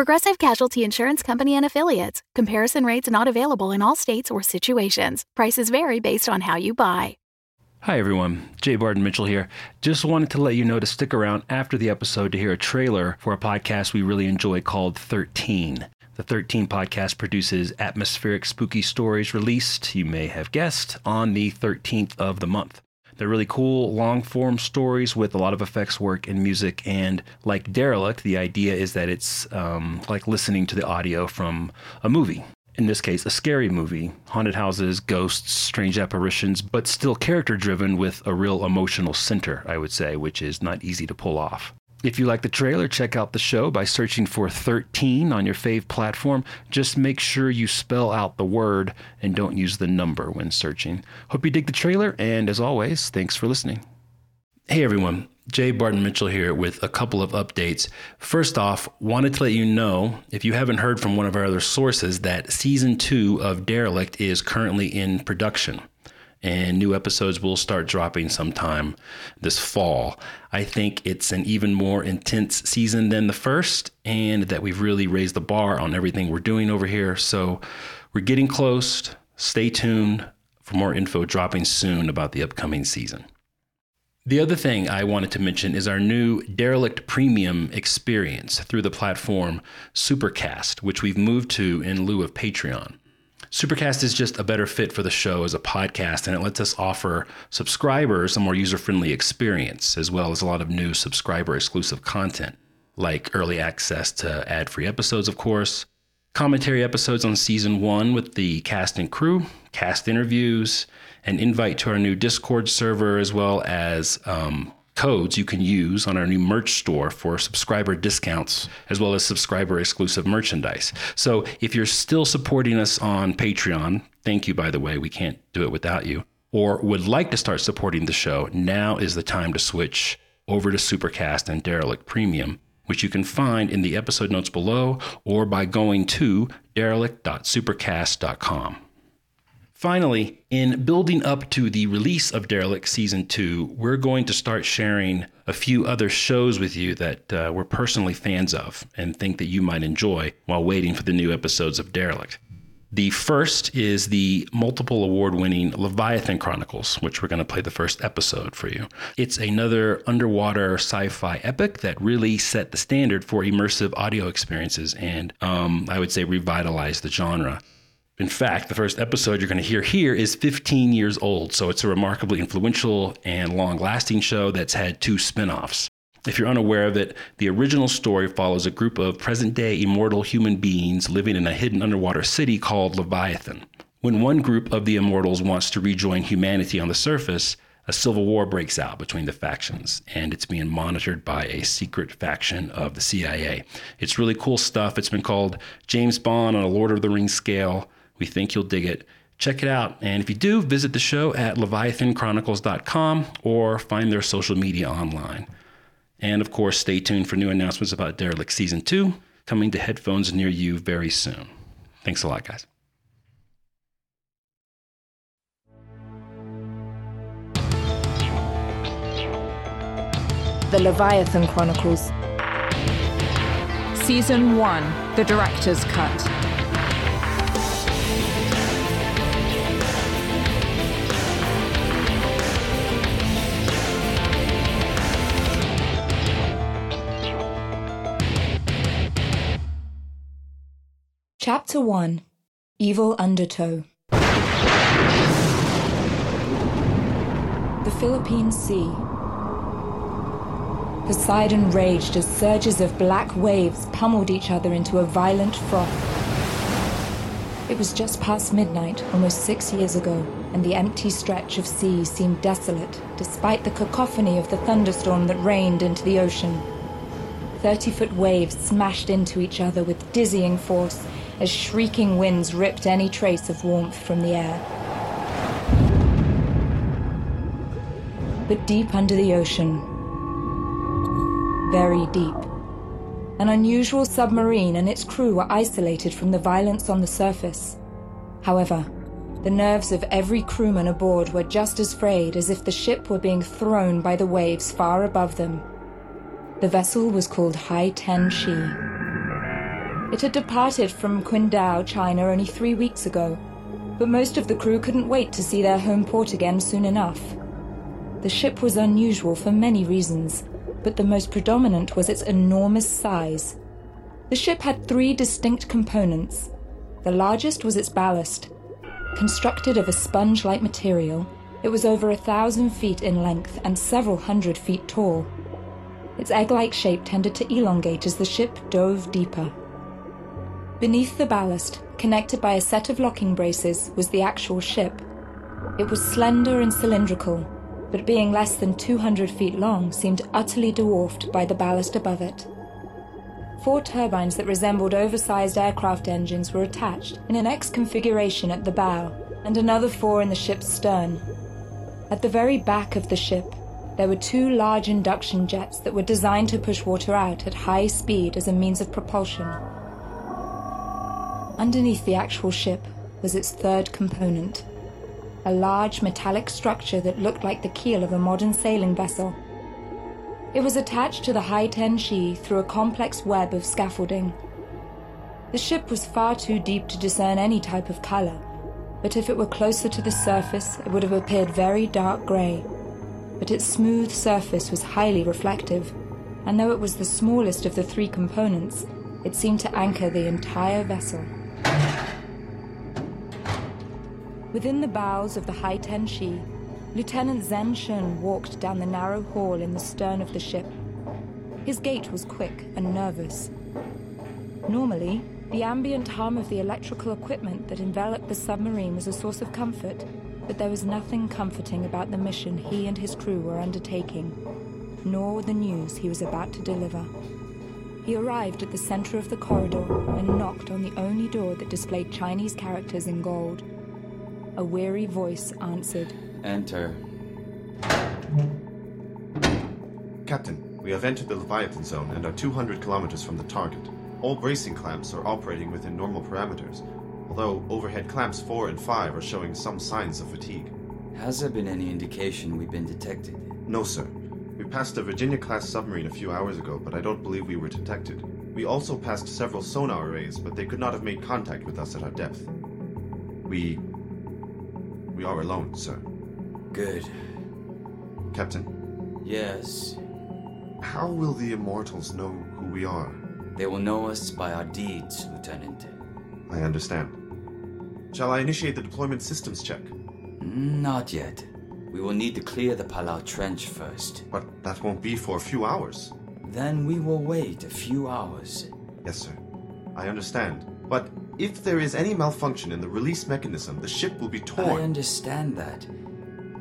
Progressive Casualty Insurance Company and Affiliates. Comparison rates not available in all states or situations. Prices vary based on how you buy. Hi, everyone. Jay Barton Mitchell here. Just wanted to let you know to stick around after the episode to hear a trailer for a podcast we really enjoy called 13. The 13 podcast produces atmospheric spooky stories released, you may have guessed, on the 13th of the month. They're really cool, long form stories with a lot of effects work and music. And like Derelict, the idea is that it's um, like listening to the audio from a movie. In this case, a scary movie, haunted houses, ghosts, strange apparitions, but still character driven with a real emotional center, I would say, which is not easy to pull off. If you like the trailer, check out the show by searching for 13 on your fave platform. Just make sure you spell out the word and don't use the number when searching. Hope you dig the trailer, and as always, thanks for listening. Hey everyone, Jay Barton Mitchell here with a couple of updates. First off, wanted to let you know, if you haven't heard from one of our other sources, that season two of Derelict is currently in production and new episodes will start dropping sometime this fall. I think it's an even more intense season than the first, and that we've really raised the bar on everything we're doing over here. So we're getting close. Stay tuned for more info dropping soon about the upcoming season. The other thing I wanted to mention is our new Derelict Premium experience through the platform Supercast, which we've moved to in lieu of Patreon. Supercast is just a better fit for the show as a podcast, and it lets us offer subscribers a more user friendly experience, as well as a lot of new subscriber exclusive content, like early access to ad free episodes, of course, commentary episodes on season one with the cast and crew, cast interviews, an invite to our new Discord server, as well as um, codes you can use on our new merch store for subscriber discounts as well as subscriber exclusive merchandise. So if you're still supporting us on Patreon, thank you, by the way, we can't do it without you, or would like to start supporting the show, now is the time to switch over to Supercast and Derelict Premium, which you can find in the episode notes below or by going to derelict.supercast.com. Finally, in building up to the release of Derelict Season 2, we're going to start sharing a few other shows with you that uh, we're personally fans of and think that you might enjoy while waiting for the new episodes of Derelict. The first is the multiple award winning Leviathan Chronicles, which we're going to play the first episode for you. It's another underwater sci fi epic that really set the standard for immersive audio experiences and um, I would say revitalized the genre. In fact, the first episode you're going to hear here is 15 years old, so it's a remarkably influential and long lasting show that's had two spin offs. If you're unaware of it, the original story follows a group of present day immortal human beings living in a hidden underwater city called Leviathan. When one group of the immortals wants to rejoin humanity on the surface, a civil war breaks out between the factions, and it's being monitored by a secret faction of the CIA. It's really cool stuff. It's been called James Bond on a Lord of the Rings scale. We think you'll dig it. Check it out. And if you do, visit the show at leviathanchronicles.com or find their social media online. And of course, stay tuned for new announcements about Derelict Season 2 coming to headphones near you very soon. Thanks a lot, guys. The Leviathan Chronicles. Season 1 The Director's Cut. Chapter 1 Evil Undertow The Philippine Sea. Poseidon raged as surges of black waves pummeled each other into a violent froth. It was just past midnight, almost six years ago, and the empty stretch of sea seemed desolate, despite the cacophony of the thunderstorm that rained into the ocean. Thirty foot waves smashed into each other with dizzying force as shrieking winds ripped any trace of warmth from the air. But deep under the ocean, very deep, an unusual submarine and its crew were isolated from the violence on the surface. However, the nerves of every crewman aboard were just as frayed as if the ship were being thrown by the waves far above them. The vessel was called Hai Ten Shi. It had departed from Qingdao, China, only three weeks ago, but most of the crew couldn't wait to see their home port again soon enough. The ship was unusual for many reasons, but the most predominant was its enormous size. The ship had three distinct components. The largest was its ballast. Constructed of a sponge like material, it was over a thousand feet in length and several hundred feet tall. Its egg like shape tended to elongate as the ship dove deeper. Beneath the ballast, connected by a set of locking braces, was the actual ship. It was slender and cylindrical, but being less than 200 feet long, seemed utterly dwarfed by the ballast above it. Four turbines that resembled oversized aircraft engines were attached in an X configuration at the bow, and another four in the ship's stern. At the very back of the ship, there were two large induction jets that were designed to push water out at high speed as a means of propulsion. Underneath the actual ship was its third component a large metallic structure that looked like the keel of a modern sailing vessel. It was attached to the Hai Ten Shi through a complex web of scaffolding. The ship was far too deep to discern any type of color, but if it were closer to the surface, it would have appeared very dark gray. But its smooth surface was highly reflective, and though it was the smallest of the three components, it seemed to anchor the entire vessel. Within the bows of the Hai Ten Shi, Lieutenant Zhen Shun walked down the narrow hall in the stern of the ship. His gait was quick and nervous. Normally, the ambient hum of the electrical equipment that enveloped the submarine was a source of comfort, but there was nothing comforting about the mission he and his crew were undertaking, nor the news he was about to deliver. He arrived at the center of the corridor and knocked on the only door that displayed Chinese characters in gold. A weary voice answered. Enter. Captain, we have entered the Leviathan zone and are 200 kilometers from the target. All bracing clamps are operating within normal parameters, although overhead clamps 4 and 5 are showing some signs of fatigue. Has there been any indication we've been detected? No, sir. We passed a Virginia class submarine a few hours ago, but I don't believe we were detected. We also passed several sonar arrays, but they could not have made contact with us at our depth. We we are alone, sir. Good. Captain, Yes. how will the Immortals know who we are? They will know us by our deeds, Lieutenant. I understand. Shall I initiate the deployment systems check? Not yet. We will need to clear the Palau Trench first. But that won't be for a few hours. Then we will wait a few hours. Yes, sir. I understand. But if there is any malfunction in the release mechanism, the ship will be torn. I understand that.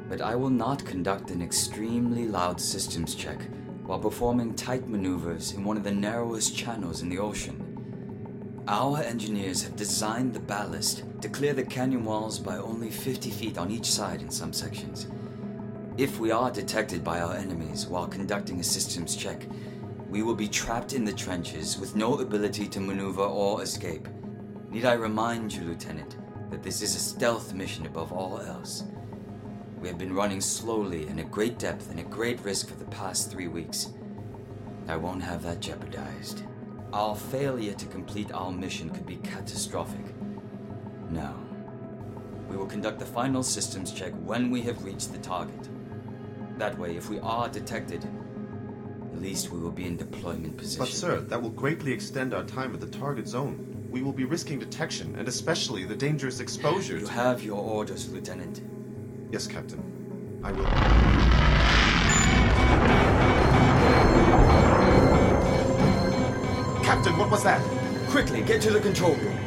But I will not conduct an extremely loud systems check while performing tight maneuvers in one of the narrowest channels in the ocean. Our engineers have designed the ballast to clear the canyon walls by only 50 feet on each side in some sections. If we are detected by our enemies while conducting a systems check, we will be trapped in the trenches with no ability to maneuver or escape. Need I remind you, Lieutenant, that this is a stealth mission above all else? We have been running slowly and at great depth and at great risk for the past three weeks. I won't have that jeopardized. Our failure to complete our mission could be catastrophic. No. We will conduct the final systems check when we have reached the target. That way, if we are detected, at least we will be in deployment position. But, sir, that will greatly extend our time at the target zone. We will be risking detection, and especially the dangerous exposure You to- have your orders, Lieutenant. Yes, Captain. I will. Captain, what was that? Quickly, get to the control room.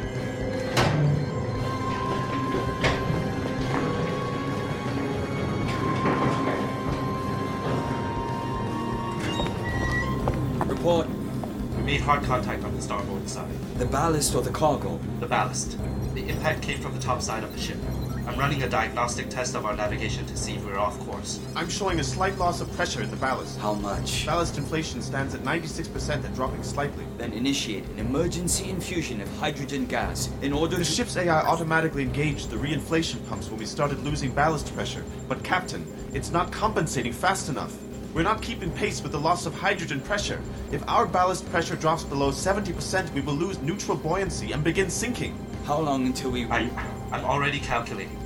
Hard contact on the starboard side. The ballast or the cargo? The ballast. The impact came from the top side of the ship. I'm running a diagnostic test of our navigation to see if we're off course. I'm showing a slight loss of pressure in the ballast. How much? Ballast inflation stands at 96% and dropping slightly. Then initiate an emergency infusion of hydrogen gas in order The to. ship's AI automatically engaged the reinflation pumps when we started losing ballast pressure. But, Captain, it's not compensating fast enough. We're not keeping pace with the loss of hydrogen pressure. If our ballast pressure drops below 70%, we will lose neutral buoyancy and begin sinking. How long until we. I, I'm already calculating.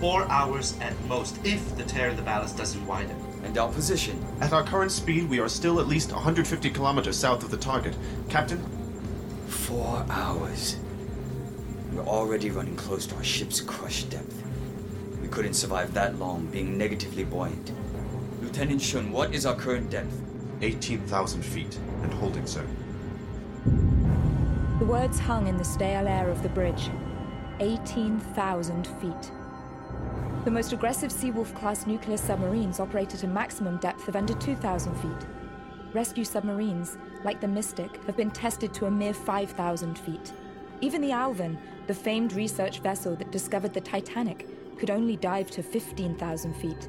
Four hours at most, if the tear in the ballast doesn't widen. And our position? At our current speed, we are still at least 150 kilometers south of the target. Captain, Four hours. We're already running close to our ship's crush depth. We couldn't survive that long being negatively buoyant. Lieutenant Shun, what is our current depth? 18,000 feet and holding, sir. The words hung in the stale air of the bridge 18,000 feet. The most aggressive Seawolf class nuclear submarines operate at a maximum depth of under 2,000 feet. Rescue submarines, like the Mystic, have been tested to a mere 5,000 feet. Even the Alvin, the famed research vessel that discovered the Titanic, could only dive to 15,000 feet,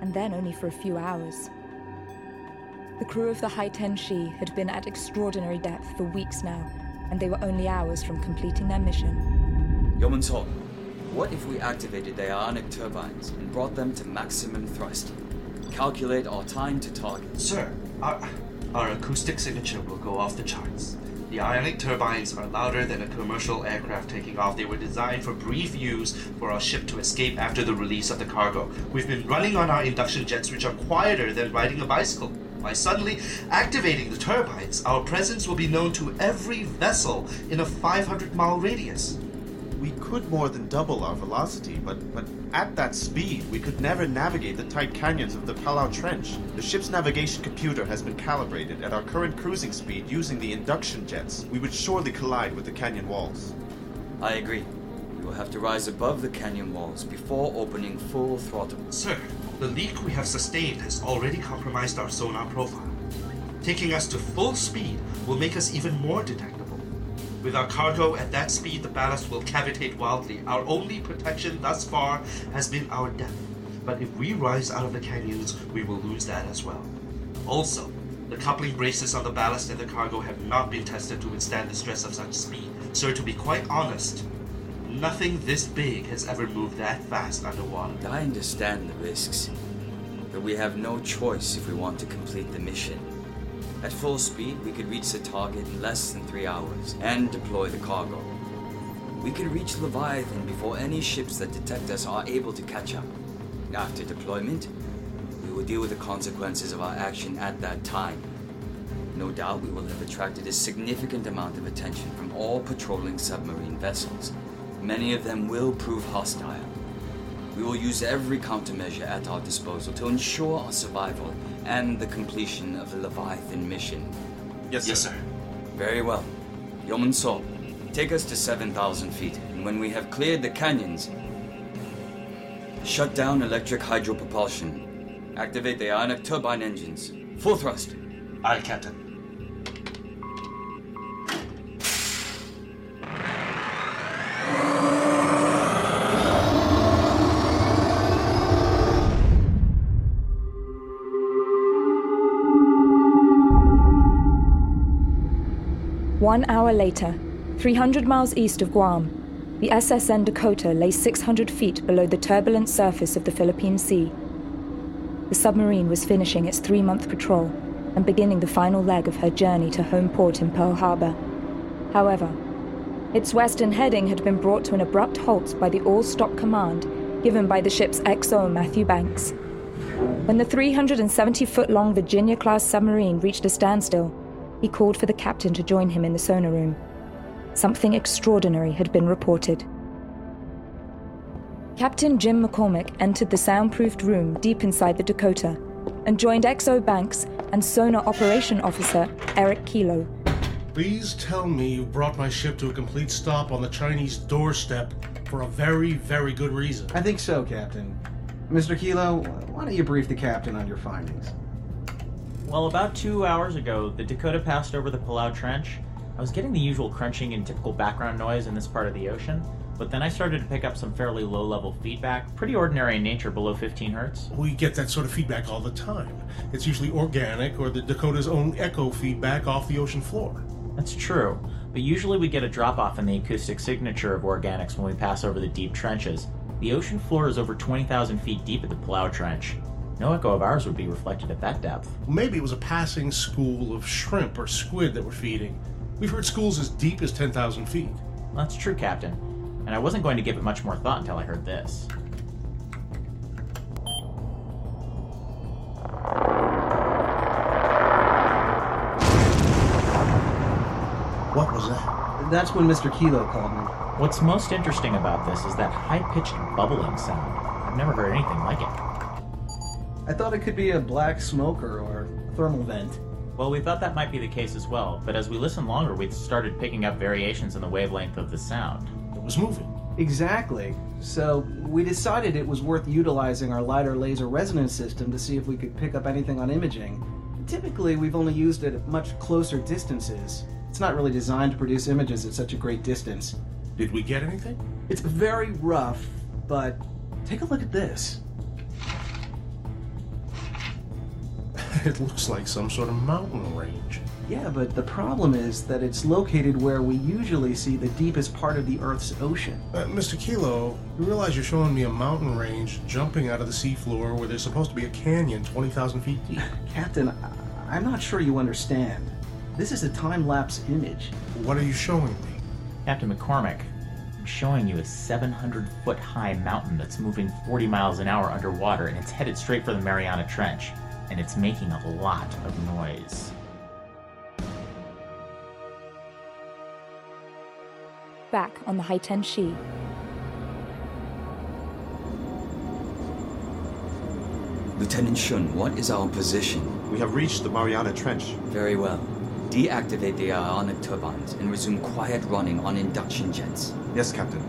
and then only for a few hours. The crew of the High Tenshi had been at extraordinary depth for weeks now, and they were only hours from completing their mission. Yeoman Sol, what if we activated the ionic turbines and brought them to maximum thrust? Calculate our time to target. Sir, our, our acoustic signature will go off the charts. The ionic turbines are louder than a commercial aircraft taking off. They were designed for brief use for our ship to escape after the release of the cargo. We've been running on our induction jets, which are quieter than riding a bicycle. By suddenly activating the turbines, our presence will be known to every vessel in a 500 mile radius. We could more than double our velocity, but, but at that speed, we could never navigate the tight canyons of the Palau Trench. The ship's navigation computer has been calibrated at our current cruising speed using the induction jets. We would surely collide with the canyon walls. I agree. We will have to rise above the canyon walls before opening full throttle. Sir, the leak we have sustained has already compromised our sonar profile. Taking us to full speed will make us even more detectable. With our cargo at that speed, the ballast will cavitate wildly. Our only protection thus far has been our depth. But if we rise out of the canyons, we will lose that as well. Also, the coupling braces on the ballast and the cargo have not been tested to withstand the stress of such speed. Sir, to be quite honest, nothing this big has ever moved that fast underwater. I understand the risks, but we have no choice if we want to complete the mission. At full speed, we could reach the target in less than three hours and deploy the cargo. We could reach Leviathan before any ships that detect us are able to catch up. After deployment, we will deal with the consequences of our action at that time. No doubt we will have attracted a significant amount of attention from all patrolling submarine vessels. Many of them will prove hostile. We will use every countermeasure at our disposal to ensure our survival and the completion of the Leviathan mission. Yes, Yes, sir. Very well. Yeoman Sol, take us to 7,000 feet, and when we have cleared the canyons, shut down electric hydropropulsion. Activate the ionic turbine engines. Full thrust. Aye, Captain. One hour later, 300 miles east of Guam, the SSN Dakota lay 600 feet below the turbulent surface of the Philippine Sea. The submarine was finishing its three month patrol and beginning the final leg of her journey to home port in Pearl Harbor. However, its western heading had been brought to an abrupt halt by the all stop command given by the ship's XO Matthew Banks. When the 370 foot long Virginia class submarine reached a standstill, he called for the captain to join him in the sonar room. Something extraordinary had been reported. Captain Jim McCormick entered the soundproofed room deep inside the Dakota and joined XO Banks and sonar operation officer Eric Kilo. Please tell me you brought my ship to a complete stop on the Chinese doorstep for a very, very good reason. I think so, Captain. Mr. Kilo, why don't you brief the captain on your findings? Well, about two hours ago, the Dakota passed over the Palau Trench I was getting the usual crunching and typical background noise in this part of the ocean, but then I started to pick up some fairly low level feedback, pretty ordinary in nature below 15 hertz. We get that sort of feedback all the time. It's usually organic or the Dakota's own echo feedback off the ocean floor. That's true, but usually we get a drop off in the acoustic signature of organics when we pass over the deep trenches. The ocean floor is over 20,000 feet deep at the Palau Trench. No echo of ours would be reflected at that depth. Maybe it was a passing school of shrimp or squid that we're feeding. We've heard schools as deep as 10,000 feet. That's true, Captain. And I wasn't going to give it much more thought until I heard this. What was that? That's when Mr. Kilo called me. What's most interesting about this is that high pitched bubbling sound. I've never heard anything like it. I thought it could be a black smoker or thermal vent. Well, we thought that might be the case as well, but as we listened longer, we started picking up variations in the wavelength of the sound. It was moving. Exactly. So we decided it was worth utilizing our LiDAR laser resonance system to see if we could pick up anything on imaging. Typically, we've only used it at much closer distances. It's not really designed to produce images at such a great distance. Did we get anything? It's very rough, but take a look at this. It looks like some sort of mountain range. Yeah, but the problem is that it's located where we usually see the deepest part of the Earth's ocean. Uh, Mr. Kilo, you realize you're showing me a mountain range jumping out of the seafloor where there's supposed to be a canyon 20,000 feet deep. Captain, I- I'm not sure you understand. This is a time lapse image. What are you showing me? Captain McCormick, I'm showing you a 700 foot high mountain that's moving 40 miles an hour underwater and it's headed straight for the Mariana Trench. And it's making a lot of noise. Back on the High Tenshi, Lieutenant Shun, what is our position? We have reached the Mariana Trench. Very well. Deactivate the ionic turbines and resume quiet running on induction jets. Yes, Captain.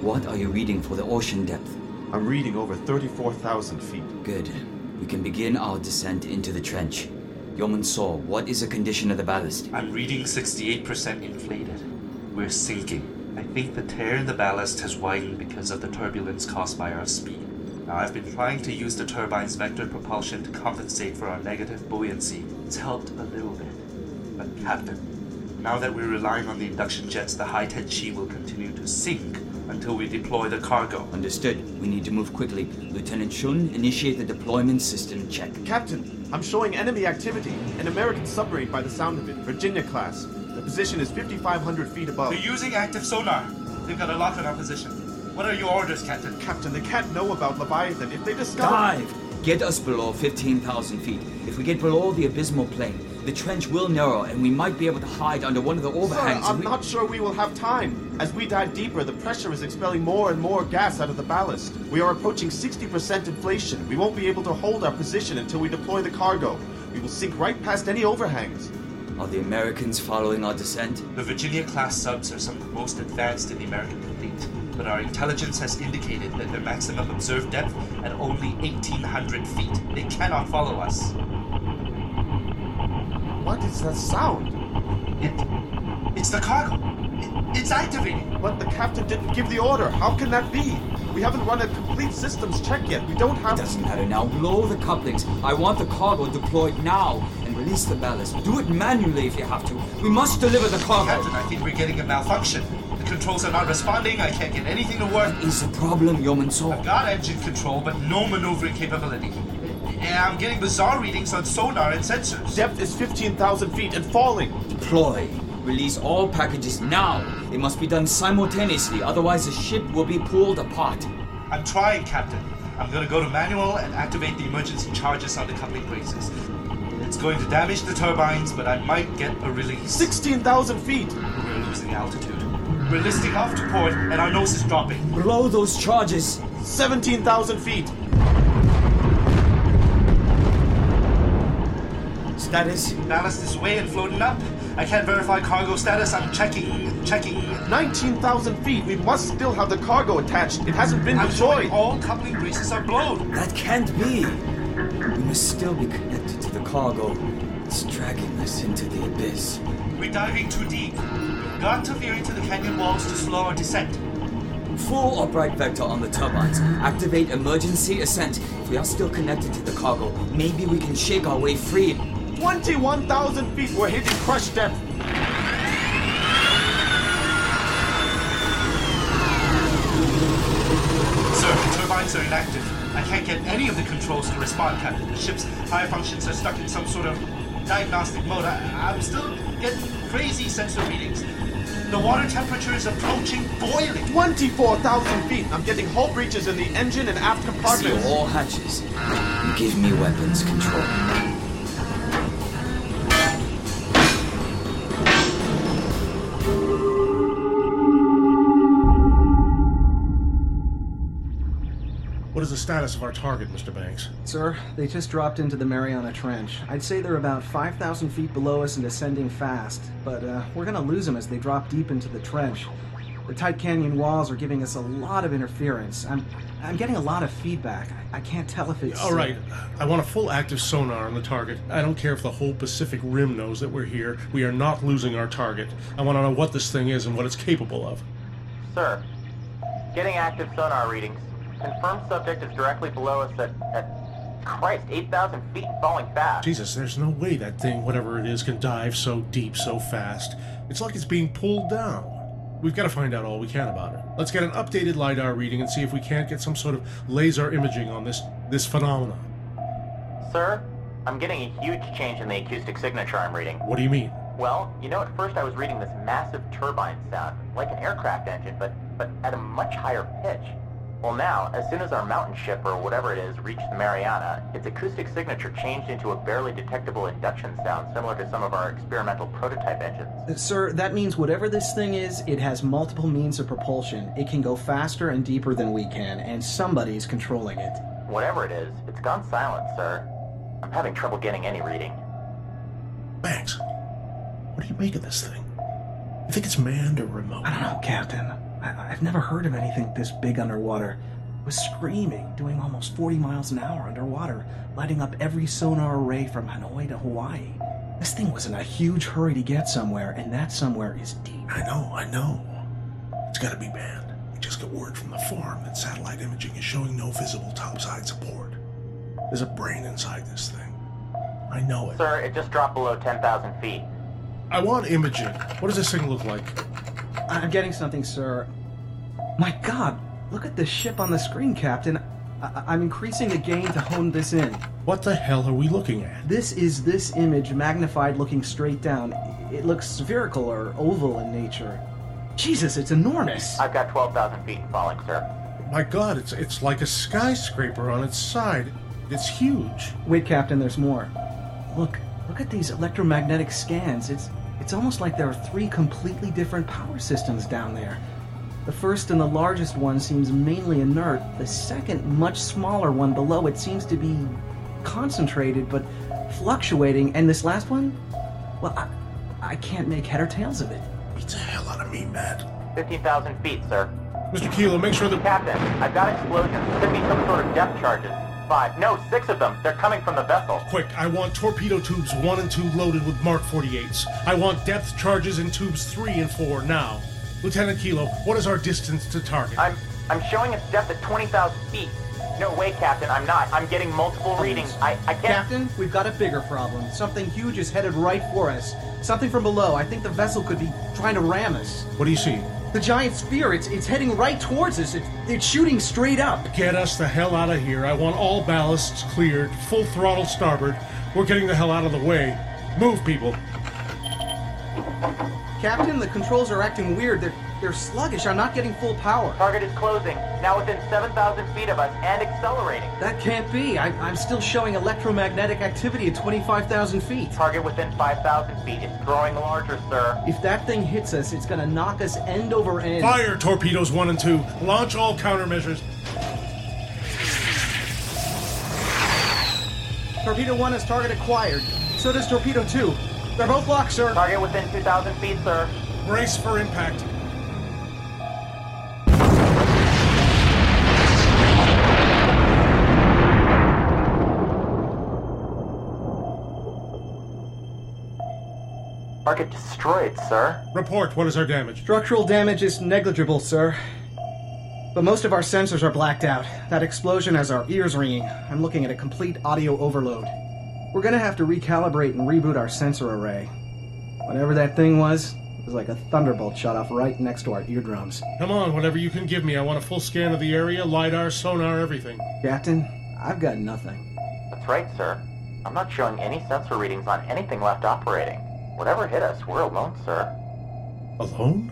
What are you reading for the ocean depth? I'm reading over 34,000 feet. Good. We can begin our descent into the trench. Yeoman Saw, what is the condition of the ballast? I'm reading 68% inflated. We're sinking. I think the tear in the ballast has widened because of the turbulence caused by our speed. Now, I've been trying to use the turbine's vector propulsion to compensate for our negative buoyancy. It's helped a little bit. But, Captain, now that we're relying on the induction jets, the high tenshi will continue to sink until we deploy the cargo. Understood. We need to move quickly. Lieutenant Shun, initiate the deployment system check. Captain, I'm showing enemy activity. An American submarine by the sound of it, Virginia class. The position is 5,500 feet above. They're using active sonar. They've got a lock on our position. What are your orders, Captain? Captain, they can't know about Leviathan. If they discover. Dive! Get us below 15,000 feet. If we get below the abysmal plain, the trench will narrow and we might be able to hide under one of the overhangs. Sir, overhangs. I'm we- not sure we will have time. As we dive deeper, the pressure is expelling more and more gas out of the ballast. We are approaching 60% inflation. We won't be able to hold our position until we deploy the cargo. We will sink right past any overhangs. Are the Americans following our descent? The Virginia class subs are some of the most advanced in the American fleet, but our intelligence has indicated that their maximum observed depth at only 1,800 feet. They cannot follow us. What is that sound? It, it's the cargo. It, it's activating. But the captain didn't give the order. How can that be? We haven't run a complete systems check yet. We don't have. Doesn't matter now. Blow the couplings. I want the cargo deployed now and release the ballast. Do it manually if you have to. We must deliver the cargo. Captain, I think we're getting a malfunction. The controls are not responding. I can't get anything to work. Is the problem, Yeoman Saw? I've got engine control, but no maneuvering capability. And I'm getting bizarre readings on sonar and sensors. Depth is 15,000 feet and falling. Deploy. Release all packages now. It must be done simultaneously, otherwise the ship will be pulled apart. I'm trying, Captain. I'm gonna go to manual and activate the emergency charges on the coupling braces. It's going to damage the turbines, but I might get a release. 16,000 feet. We're losing altitude. We're listing off to port, and our nose is dropping. Blow those charges. 17,000 feet. Status? Ballast is way and floating up. I can't verify cargo status. I'm checking, checking. 19,000 feet. We must still have the cargo attached. It hasn't been I'm showing destroyed. all coupling braces are blown. That can't be. We must still be connected to the cargo. It's dragging us into the abyss. We're diving too deep. We've got to veer into the canyon walls to slow our descent. Full upright vector on the turbines. Activate emergency ascent. If we are still connected to the cargo, maybe we can shake our way free. 21,000 feet, we're hitting crush depth. Sir, the turbines are inactive. I can't get any of the controls to respond, Captain. The ship's fire functions are stuck in some sort of diagnostic mode. I, I'm still getting crazy sensor readings. The water temperature is approaching boiling. 24,000 feet. I'm getting hull breaches in the engine and aft compartments. Seal compartments. all hatches. Give me weapons control. Is the status of our target, Mr. Banks? Sir, they just dropped into the Mariana Trench. I'd say they're about 5,000 feet below us and descending fast, but uh, we're gonna lose them as they drop deep into the trench. The tight canyon walls are giving us a lot of interference. I'm, I'm getting a lot of feedback. I, I can't tell if it's. All right, I want a full active sonar on the target. I don't care if the whole Pacific Rim knows that we're here. We are not losing our target. I want to know what this thing is and what it's capable of. Sir, getting active sonar readings. Confirmed subject is directly below us at, at Christ, 8,000 feet falling fast. Jesus, there's no way that thing, whatever it is, can dive so deep so fast. It's like it's being pulled down. We've got to find out all we can about it. Let's get an updated LiDAR reading and see if we can't get some sort of laser imaging on this this phenomenon. Sir, I'm getting a huge change in the acoustic signature I'm reading. What do you mean? Well, you know, at first I was reading this massive turbine sound, like an aircraft engine, but, but at a much higher pitch. Well now, as soon as our mountain ship, or whatever it is, reached the Mariana, its acoustic signature changed into a barely detectable induction sound similar to some of our experimental prototype engines. Uh, Sir, that means whatever this thing is, it has multiple means of propulsion. It can go faster and deeper than we can, and somebody's controlling it. Whatever it is, it's gone silent, sir. I'm having trouble getting any reading. Banks, what do you make of this thing? You think it's manned or remote? I don't know, Captain. I- I've never heard of anything this big underwater. It was screaming, doing almost 40 miles an hour underwater, lighting up every sonar array from Hanoi to Hawaii. This thing was in a huge hurry to get somewhere, and that somewhere is deep. I know, I know. It's got to be banned. We just got word from the farm that satellite imaging is showing no visible topside support. There's a brain inside this thing. I know it. Sir, it just dropped below 10,000 feet. I want imaging. What does this thing look like? I'm getting something, sir. My god, look at the ship on the screen, Captain. I- I'm increasing the gain to hone this in. What the hell are we looking at? This is this image magnified looking straight down. It looks spherical or oval in nature. Jesus, it's enormous. I've got 12,000 feet falling, sir. My god, it's it's like a skyscraper on its side. It's huge. Wait, Captain, there's more. Look, look at these electromagnetic scans. It's it's almost like there are three completely different power systems down there. The first and the largest one seems mainly inert. The second, much smaller one below it seems to be concentrated but fluctuating. And this last one? Well, I, I can't make head or tails of it. Beats the hell out of me, Matt. 15,000 feet, sir. Mr. Kilo, make sure that Captain, I've got explosions. Could be some sort of depth charges. Five, no, six of them. They're coming from the vessel. Quick, I want torpedo tubes 1 and 2 loaded with Mark 48s. I want depth charges in tubes 3 and 4 now. Lieutenant Kilo, what is our distance to target? I'm I'm showing its depth at 20,000 feet. No way, Captain, I'm not. I'm getting multiple readings. I, I can't... Captain, we've got a bigger problem. Something huge is headed right for us. Something from below. I think the vessel could be trying to ram us. What do you see? The giant sphere, it's, it's heading right towards us. It's, it's shooting straight up. Get us the hell out of here. I want all ballasts cleared, full throttle starboard. We're getting the hell out of the way. Move, people. Captain, the controls are acting weird. They're, they're sluggish. I'm not getting full power. Target is closing. Now within 7,000 feet of us and accelerating. That can't be. I, I'm still showing electromagnetic activity at 25,000 feet. Target within 5,000 feet. It's growing larger, sir. If that thing hits us, it's gonna knock us end over end. Fire torpedoes 1 and 2. Launch all countermeasures. Torpedo 1 has target acquired. So does Torpedo 2. They're both locked, sir. Target within 2,000 feet, sir. Brace for impact. Target destroyed, sir. Report, what is our damage? Structural damage is negligible, sir. But most of our sensors are blacked out. That explosion has our ears ringing. I'm looking at a complete audio overload. We're gonna have to recalibrate and reboot our sensor array. Whatever that thing was, it was like a thunderbolt shot off right next to our eardrums. Come on, whatever you can give me. I want a full scan of the area, LiDAR, sonar, everything. Captain, I've got nothing. That's right, sir. I'm not showing any sensor readings on anything left operating. Whatever hit us, we're alone, sir. Alone?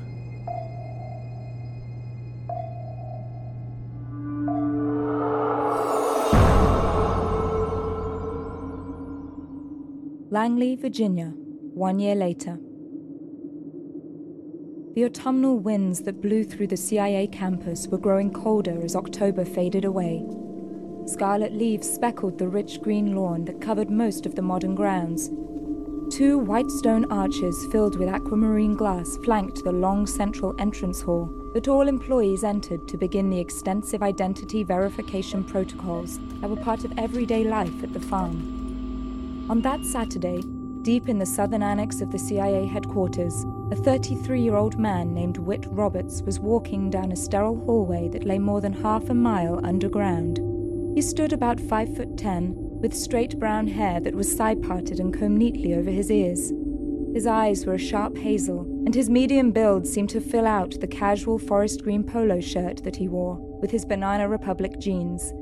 Langley, Virginia, one year later. The autumnal winds that blew through the CIA campus were growing colder as October faded away. Scarlet leaves speckled the rich green lawn that covered most of the modern grounds. Two white stone arches filled with aquamarine glass flanked the long central entrance hall that all employees entered to begin the extensive identity verification protocols that were part of everyday life at the farm. On that Saturday, deep in the southern annex of the CIA headquarters, a 33 year old man named Whit Roberts was walking down a sterile hallway that lay more than half a mile underground. He stood about 5 foot 10, with straight brown hair that was side parted and combed neatly over his ears. His eyes were a sharp hazel, and his medium build seemed to fill out the casual forest green polo shirt that he wore with his Banana Republic jeans.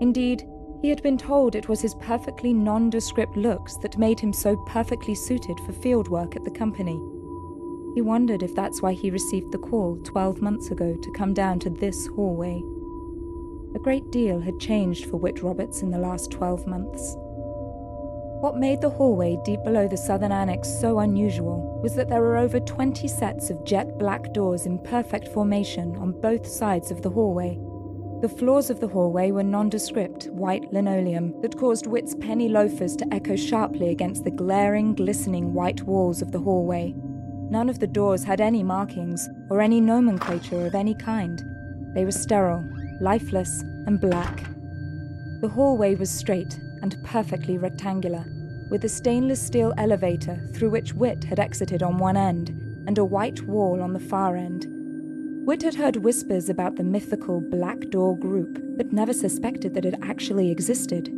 Indeed, he had been told it was his perfectly nondescript looks that made him so perfectly suited for field work at the company. He wondered if that's why he received the call 12 months ago to come down to this hallway. A great deal had changed for Whit Roberts in the last 12 months. What made the hallway deep below the southern annex so unusual was that there were over 20 sets of jet black doors in perfect formation on both sides of the hallway. The floors of the hallway were nondescript, white linoleum that caused Whit's penny loafers to echo sharply against the glaring, glistening white walls of the hallway. None of the doors had any markings or any nomenclature of any kind. They were sterile, lifeless, and black. The hallway was straight and perfectly rectangular, with a stainless steel elevator through which Whit had exited on one end and a white wall on the far end. Whit had heard whispers about the mythical Black Door group, but never suspected that it actually existed.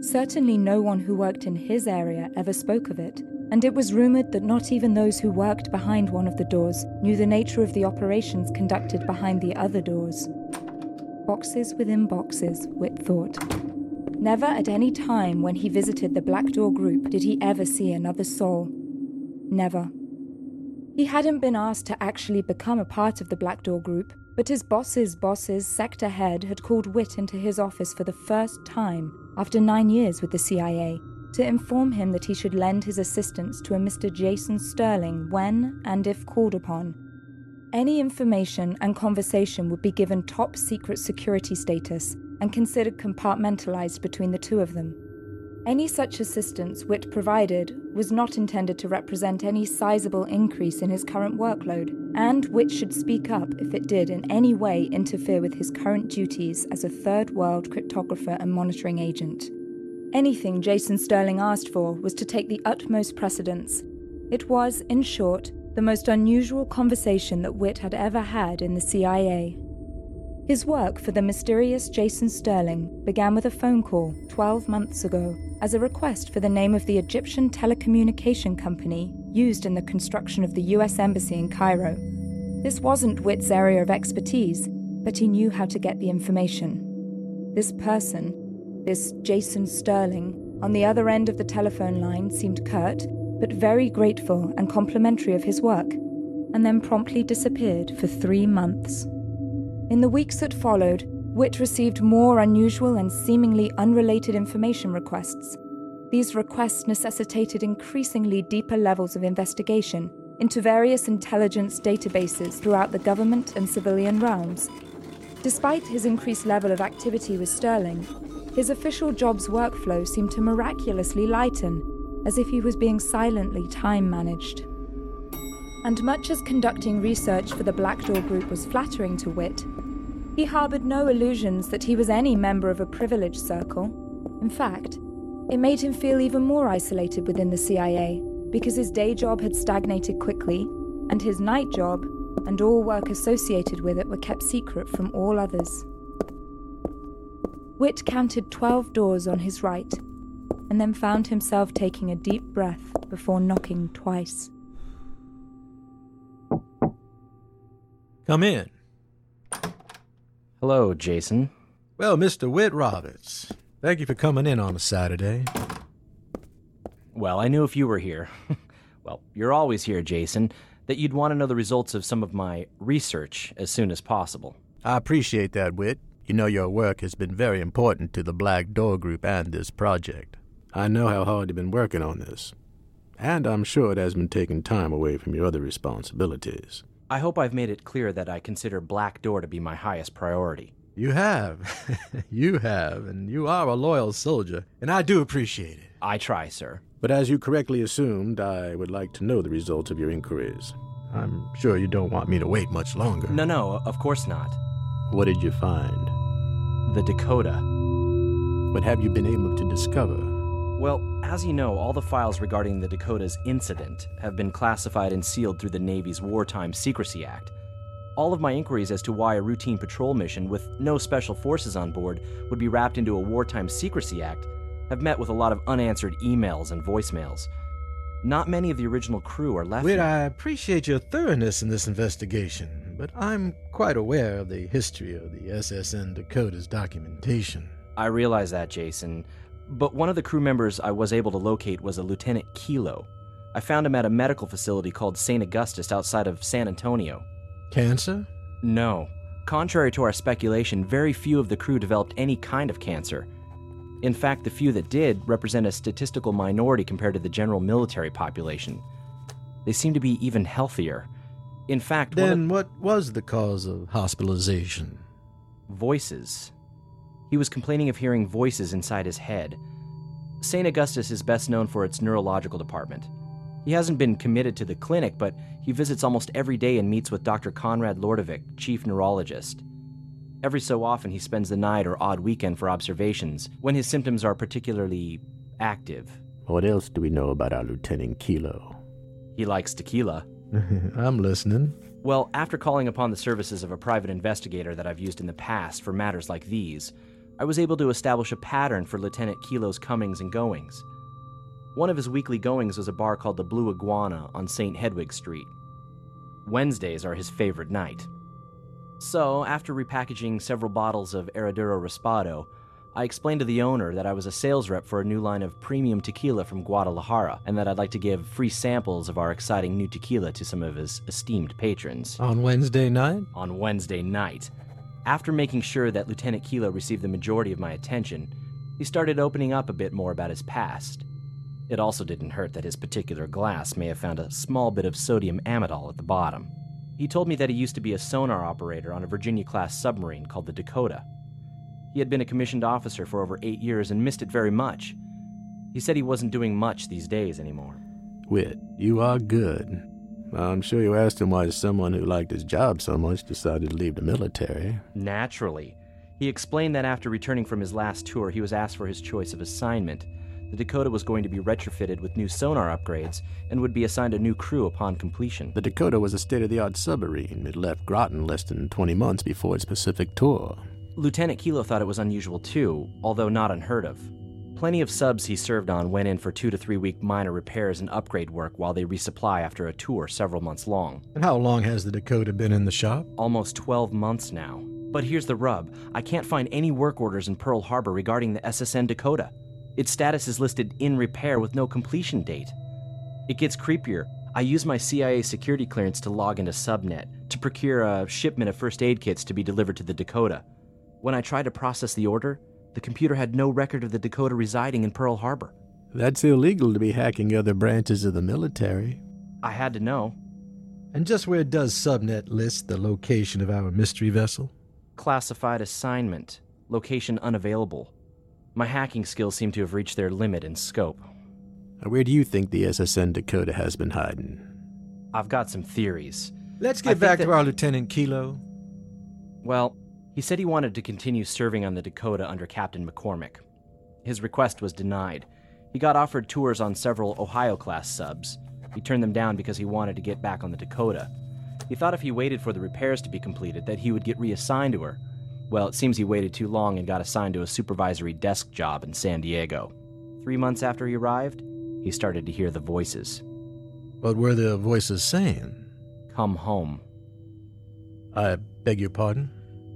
Certainly, no one who worked in his area ever spoke of it, and it was rumored that not even those who worked behind one of the doors knew the nature of the operations conducted behind the other doors. Boxes within boxes, Whit thought. Never at any time when he visited the Black Door group did he ever see another soul. Never. He hadn't been asked to actually become a part of the Black Door group, but his boss's boss's sector head had called Whit into his office for the first time after nine years with the CIA to inform him that he should lend his assistance to a Mr. Jason Sterling when and if called upon. Any information and conversation would be given top secret security status and considered compartmentalized between the two of them. Any such assistance Whit provided was not intended to represent any sizable increase in his current workload, and Whit should speak up if it did in any way interfere with his current duties as a third world cryptographer and monitoring agent. Anything Jason Sterling asked for was to take the utmost precedence. It was, in short, the most unusual conversation that Whit had ever had in the CIA. His work for the mysterious Jason Sterling began with a phone call 12 months ago as a request for the name of the Egyptian telecommunication company used in the construction of the US Embassy in Cairo. This wasn't Whit's area of expertise, but he knew how to get the information. This person, this Jason Sterling, on the other end of the telephone line seemed curt, but very grateful and complimentary of his work, and then promptly disappeared for three months. In the weeks that followed, Whit received more unusual and seemingly unrelated information requests. These requests necessitated increasingly deeper levels of investigation into various intelligence databases throughout the government and civilian realms. Despite his increased level of activity with Sterling, his official job's workflow seemed to miraculously lighten, as if he was being silently time managed. And much as conducting research for the Black Door Group was flattering to Whit, he harbored no illusions that he was any member of a privileged circle. In fact, it made him feel even more isolated within the CIA, because his day job had stagnated quickly, and his night job and all work associated with it were kept secret from all others. Whit counted 12 doors on his right, and then found himself taking a deep breath before knocking twice. Come in. Hello, Jason. Well, Mr. Whit Roberts, thank you for coming in on a Saturday. Well, I knew if you were here, well, you're always here, Jason, that you'd want to know the results of some of my research as soon as possible. I appreciate that, Whit. You know your work has been very important to the Black Door Group and this project. I know how hard you've been working on this. And I'm sure it has been taking time away from your other responsibilities. I hope I've made it clear that I consider Black Door to be my highest priority. You have. you have, and you are a loyal soldier, and I do appreciate it. I try, sir. But as you correctly assumed, I would like to know the results of your inquiries. I'm sure you don't want me to wait much longer. No, no, of course not. What did you find? The Dakota. What have you been able to discover? Well, as you know, all the files regarding the Dakota's incident have been classified and sealed through the Navy's Wartime Secrecy Act. All of my inquiries as to why a routine patrol mission with no special forces on board would be wrapped into a Wartime Secrecy Act have met with a lot of unanswered emails and voicemails. Not many of the original crew are left. Whit, I appreciate your thoroughness in this investigation, but I'm quite aware of the history of the SSN Dakota's documentation. I realize that, Jason. But one of the crew members I was able to locate was a Lieutenant Kilo. I found him at a medical facility called St. Augustus outside of San Antonio. Cancer? No. Contrary to our speculation, very few of the crew developed any kind of cancer. In fact, the few that did represent a statistical minority compared to the general military population. They seem to be even healthier. In fact, then what was the cause of hospitalization? Voices. He was complaining of hearing voices inside his head. St. Augustus is best known for its neurological department. He hasn't been committed to the clinic, but he visits almost every day and meets with Dr. Conrad Lordovic, chief neurologist. Every so often, he spends the night or odd weekend for observations when his symptoms are particularly active. What else do we know about our Lieutenant Kilo? He likes tequila. I'm listening. Well, after calling upon the services of a private investigator that I've used in the past for matters like these, I was able to establish a pattern for Lieutenant Kilo's comings and goings. One of his weekly goings was a bar called the Blue Iguana on St. Hedwig Street. Wednesdays are his favorite night. So, after repackaging several bottles of Herradura Reposado, I explained to the owner that I was a sales rep for a new line of premium tequila from Guadalajara and that I'd like to give free samples of our exciting new tequila to some of his esteemed patrons. On Wednesday night? On Wednesday night. After making sure that Lieutenant Kilo received the majority of my attention, he started opening up a bit more about his past. It also didn't hurt that his particular glass may have found a small bit of sodium amytal at the bottom. He told me that he used to be a sonar operator on a Virginia class submarine called the Dakota. He had been a commissioned officer for over eight years and missed it very much. He said he wasn't doing much these days anymore. Whit, you are good. I'm sure you asked him why someone who liked his job so much decided to leave the military. Naturally. He explained that after returning from his last tour, he was asked for his choice of assignment. The Dakota was going to be retrofitted with new sonar upgrades and would be assigned a new crew upon completion. The Dakota was a state of the art submarine. It left Groton less than 20 months before its Pacific tour. Lieutenant Kilo thought it was unusual too, although not unheard of. Plenty of subs he served on went in for two to three week minor repairs and upgrade work while they resupply after a tour several months long. And how long has the Dakota been in the shop? Almost 12 months now. But here's the rub I can't find any work orders in Pearl Harbor regarding the SSN Dakota. Its status is listed in repair with no completion date. It gets creepier. I use my CIA security clearance to log into Subnet to procure a shipment of first aid kits to be delivered to the Dakota. When I try to process the order, the computer had no record of the Dakota residing in Pearl Harbor. That's illegal to be hacking other branches of the military. I had to know. And just where does Subnet list the location of our mystery vessel? Classified assignment. Location unavailable. My hacking skills seem to have reached their limit in scope. Where do you think the SSN Dakota has been hiding? I've got some theories. Let's get back that... to our Lieutenant Kilo. Well, he said he wanted to continue serving on the Dakota under Captain McCormick. His request was denied. He got offered tours on several Ohio class subs. He turned them down because he wanted to get back on the Dakota. He thought if he waited for the repairs to be completed that he would get reassigned to her. Well, it seems he waited too long and got assigned to a supervisory desk job in San Diego. Three months after he arrived, he started to hear the voices. What were the voices saying? Come home. I beg your pardon?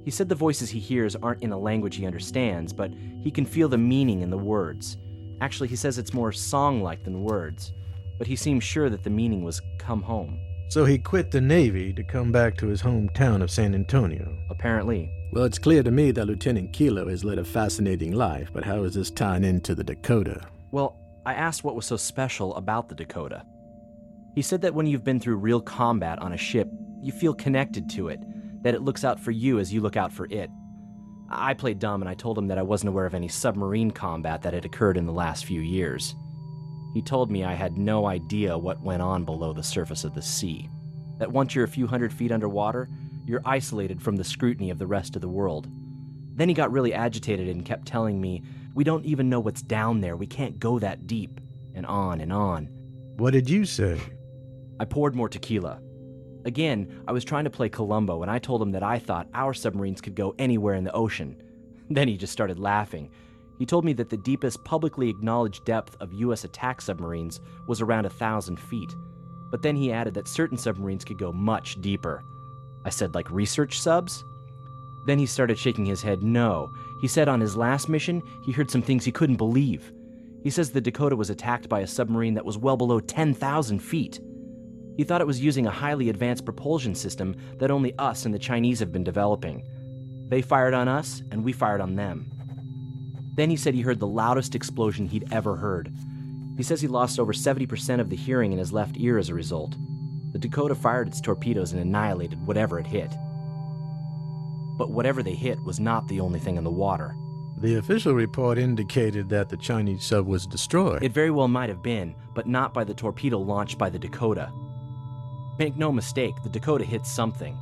He said the voices he hears aren't in a language he understands, but he can feel the meaning in the words. Actually, he says it's more song like than words, but he seems sure that the meaning was come home. So he quit the Navy to come back to his hometown of San Antonio. Apparently. Well, it's clear to me that Lieutenant Kilo has led a fascinating life, but how is this tying into the Dakota? Well, I asked what was so special about the Dakota. He said that when you've been through real combat on a ship, you feel connected to it, that it looks out for you as you look out for it. I played dumb and I told him that I wasn't aware of any submarine combat that had occurred in the last few years. He told me I had no idea what went on below the surface of the sea. That once you're a few hundred feet underwater, you're isolated from the scrutiny of the rest of the world. Then he got really agitated and kept telling me, We don't even know what's down there, we can't go that deep, and on and on. What did you say? I poured more tequila. Again, I was trying to play Columbo, and I told him that I thought our submarines could go anywhere in the ocean. Then he just started laughing. He told me that the deepest publicly acknowledged depth of U.S. attack submarines was around a thousand feet. But then he added that certain submarines could go much deeper. I said, like research subs? Then he started shaking his head no. He said on his last mission, he heard some things he couldn't believe. He says the Dakota was attacked by a submarine that was well below 10,000 feet. He thought it was using a highly advanced propulsion system that only us and the Chinese have been developing. They fired on us, and we fired on them. Then he said he heard the loudest explosion he'd ever heard. He says he lost over 70% of the hearing in his left ear as a result. The Dakota fired its torpedoes and annihilated whatever it hit. But whatever they hit was not the only thing in the water. The official report indicated that the Chinese sub was destroyed. It very well might have been, but not by the torpedo launched by the Dakota. Make no mistake, the Dakota hit something.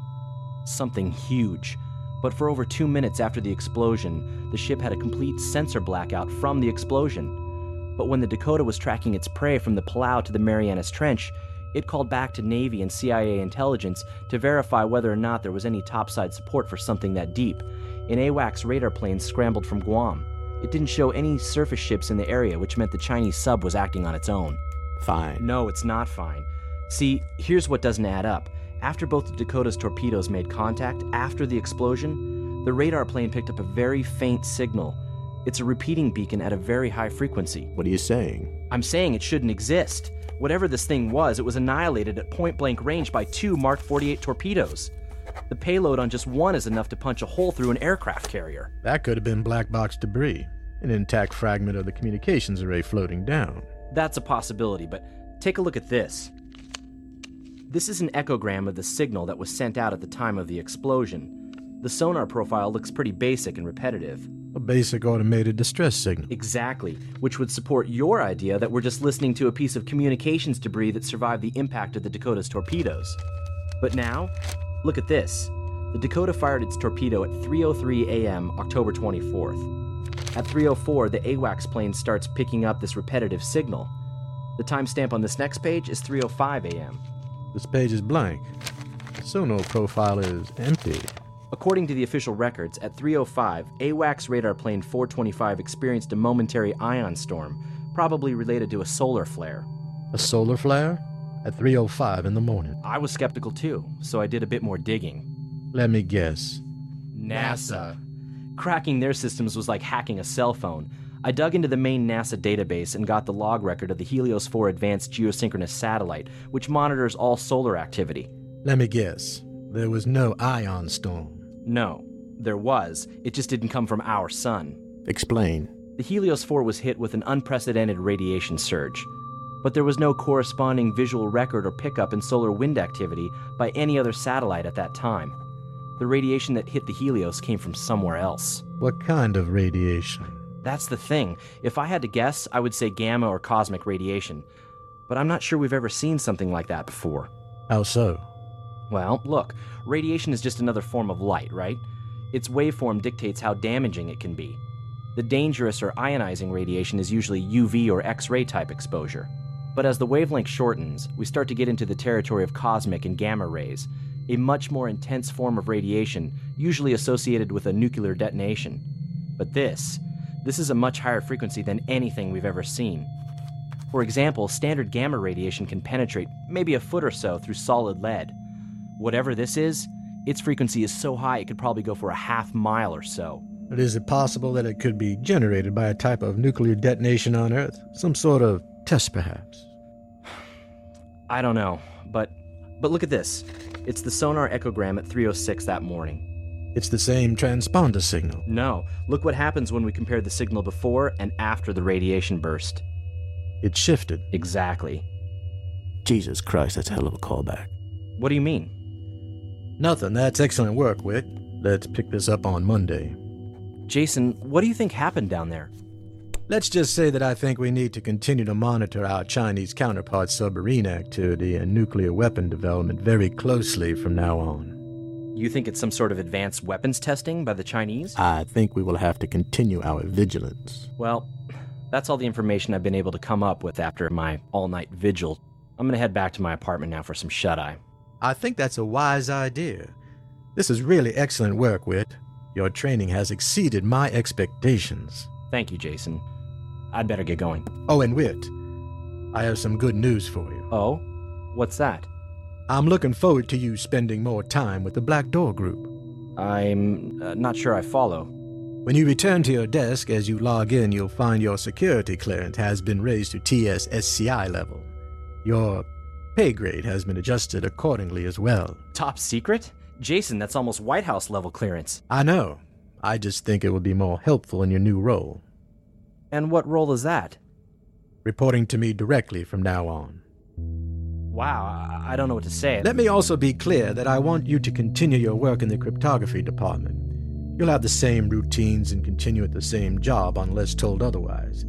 Something huge. But for over two minutes after the explosion, the ship had a complete sensor blackout from the explosion. But when the Dakota was tracking its prey from the Palau to the Marianas Trench, it called back to Navy and CIA intelligence to verify whether or not there was any topside support for something that deep. An AWACS radar plane scrambled from Guam. It didn't show any surface ships in the area, which meant the Chinese sub was acting on its own. Fine. No, it's not fine. See, here's what doesn't add up. After both the Dakota's torpedoes made contact, after the explosion, the radar plane picked up a very faint signal. It's a repeating beacon at a very high frequency. What are you saying? I'm saying it shouldn't exist. Whatever this thing was, it was annihilated at point blank range by two Mark 48 torpedoes. The payload on just one is enough to punch a hole through an aircraft carrier. That could have been black box debris, an intact fragment of the communications array floating down. That's a possibility, but take a look at this. This is an echogram of the signal that was sent out at the time of the explosion. The sonar profile looks pretty basic and repetitive. A basic automated distress signal. Exactly, which would support your idea that we're just listening to a piece of communications debris that survived the impact of the Dakota's torpedoes. But now, look at this. The Dakota fired its torpedo at 3:03 a.m. October 24th. At 3:04, the AWACS plane starts picking up this repetitive signal. The timestamp on this next page is 3:05 a.m. This page is blank. The sonar profile is empty. According to the official records, at 3:05, AWACS radar plane 425 experienced a momentary ion storm, probably related to a solar flare. A solar flare? At 3:05 in the morning. I was skeptical too, so I did a bit more digging. Let me guess. NASA. Cracking their systems was like hacking a cell phone. I dug into the main NASA database and got the log record of the Helios 4 Advanced Geosynchronous Satellite, which monitors all solar activity. Let me guess. There was no ion storm. No, there was. It just didn't come from our sun. Explain. The Helios 4 was hit with an unprecedented radiation surge, but there was no corresponding visual record or pickup in solar wind activity by any other satellite at that time. The radiation that hit the Helios came from somewhere else. What kind of radiation? That's the thing. If I had to guess, I would say gamma or cosmic radiation. But I'm not sure we've ever seen something like that before. How so? Well, look, radiation is just another form of light, right? Its waveform dictates how damaging it can be. The dangerous or ionizing radiation is usually UV or X ray type exposure. But as the wavelength shortens, we start to get into the territory of cosmic and gamma rays, a much more intense form of radiation, usually associated with a nuclear detonation. But this, this is a much higher frequency than anything we've ever seen. For example, standard gamma radiation can penetrate maybe a foot or so through solid lead. Whatever this is, its frequency is so high it could probably go for a half mile or so. But is it possible that it could be generated by a type of nuclear detonation on Earth? Some sort of test, perhaps? I don't know, but but look at this. It's the sonar echogram at 306 that morning. It's the same transponder signal. No, look what happens when we compare the signal before and after the radiation burst. It shifted. Exactly. Jesus Christ, that's a hell of a callback. What do you mean? Nothing. That's excellent work, Whit. Let's pick this up on Monday. Jason, what do you think happened down there? Let's just say that I think we need to continue to monitor our Chinese counterparts' submarine activity and nuclear weapon development very closely from now on. You think it's some sort of advanced weapons testing by the Chinese? I think we will have to continue our vigilance. Well, that's all the information I've been able to come up with after my all night vigil. I'm gonna head back to my apartment now for some shut eye. I think that's a wise idea. This is really excellent work, Whit. Your training has exceeded my expectations. Thank you, Jason. I'd better get going. Oh, and Whit, I have some good news for you. Oh? What's that? I'm looking forward to you spending more time with the Black Door Group. I'm uh, not sure I follow. When you return to your desk, as you log in, you'll find your security clearance has been raised to TS-SCI level. Your pay grade has been adjusted accordingly as well. Top secret? Jason, that's almost White House level clearance. I know. I just think it will be more helpful in your new role. And what role is that? Reporting to me directly from now on. Wow, I don't know what to say. Let me also be clear that I want you to continue your work in the cryptography department. You'll have the same routines and continue at the same job unless told otherwise.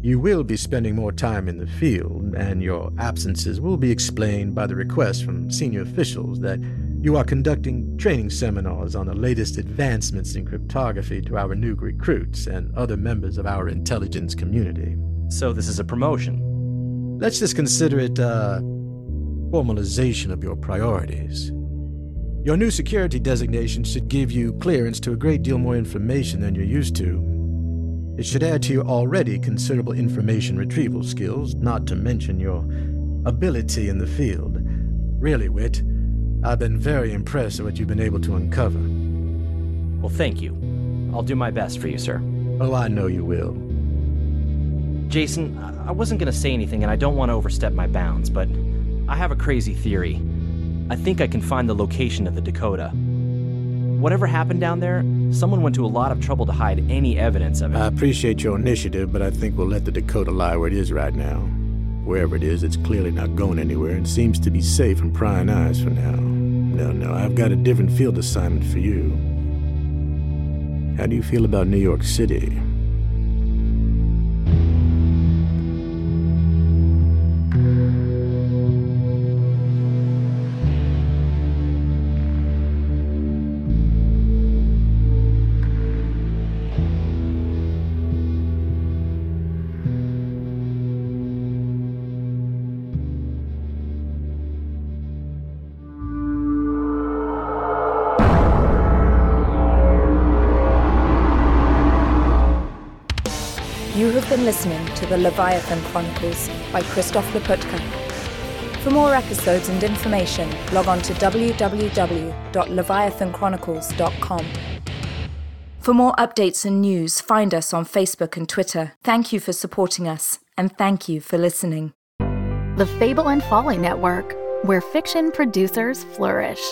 You will be spending more time in the field, and your absences will be explained by the request from senior officials that you are conducting training seminars on the latest advancements in cryptography to our new recruits and other members of our intelligence community. So, this is a promotion? Let's just consider it a formalization of your priorities. Your new security designation should give you clearance to a great deal more information than you're used to. It should add to your already considerable information retrieval skills, not to mention your ability in the field. Really, Whit, I've been very impressed at what you've been able to uncover. Well, thank you. I'll do my best for you, sir. Oh, I know you will. Jason, I wasn't going to say anything and I don't want to overstep my bounds, but I have a crazy theory. I think I can find the location of the Dakota. Whatever happened down there, someone went to a lot of trouble to hide any evidence of it. I appreciate your initiative, but I think we'll let the Dakota lie where it is right now. Wherever it is, it's clearly not going anywhere and seems to be safe from prying eyes for now. No, no, I've got a different field assignment for you. How do you feel about New York City? The Leviathan Chronicles by Christof Laputka. For more episodes and information, log on to www.leviathanchronicles.com. For more updates and news, find us on Facebook and Twitter. Thank you for supporting us, and thank you for listening. The Fable and Folly Network, where fiction producers flourish.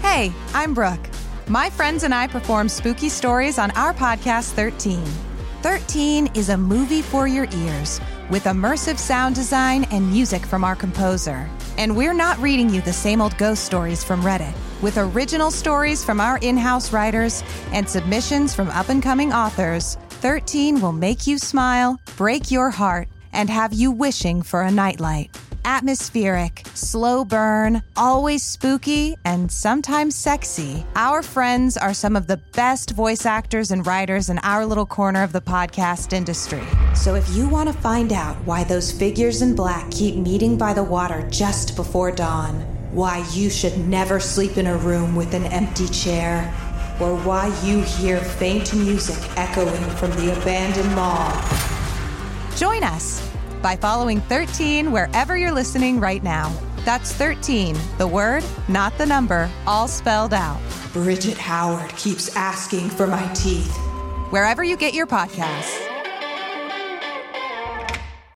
Hey, I'm Brooke. My friends and I perform spooky stories on our podcast 13. 13 is a movie for your ears with immersive sound design and music from our composer. And we're not reading you the same old ghost stories from Reddit. With original stories from our in house writers and submissions from up and coming authors, 13 will make you smile, break your heart, and have you wishing for a nightlight. Atmospheric, slow burn, always spooky, and sometimes sexy, our friends are some of the best voice actors and writers in our little corner of the podcast industry. So if you want to find out why those figures in black keep meeting by the water just before dawn, why you should never sleep in a room with an empty chair, or why you hear faint music echoing from the abandoned mall, join us by following 13 wherever you're listening right now. That's 13, the word, not the number, all spelled out. Bridget Howard keeps asking for my teeth. Wherever you get your podcasts.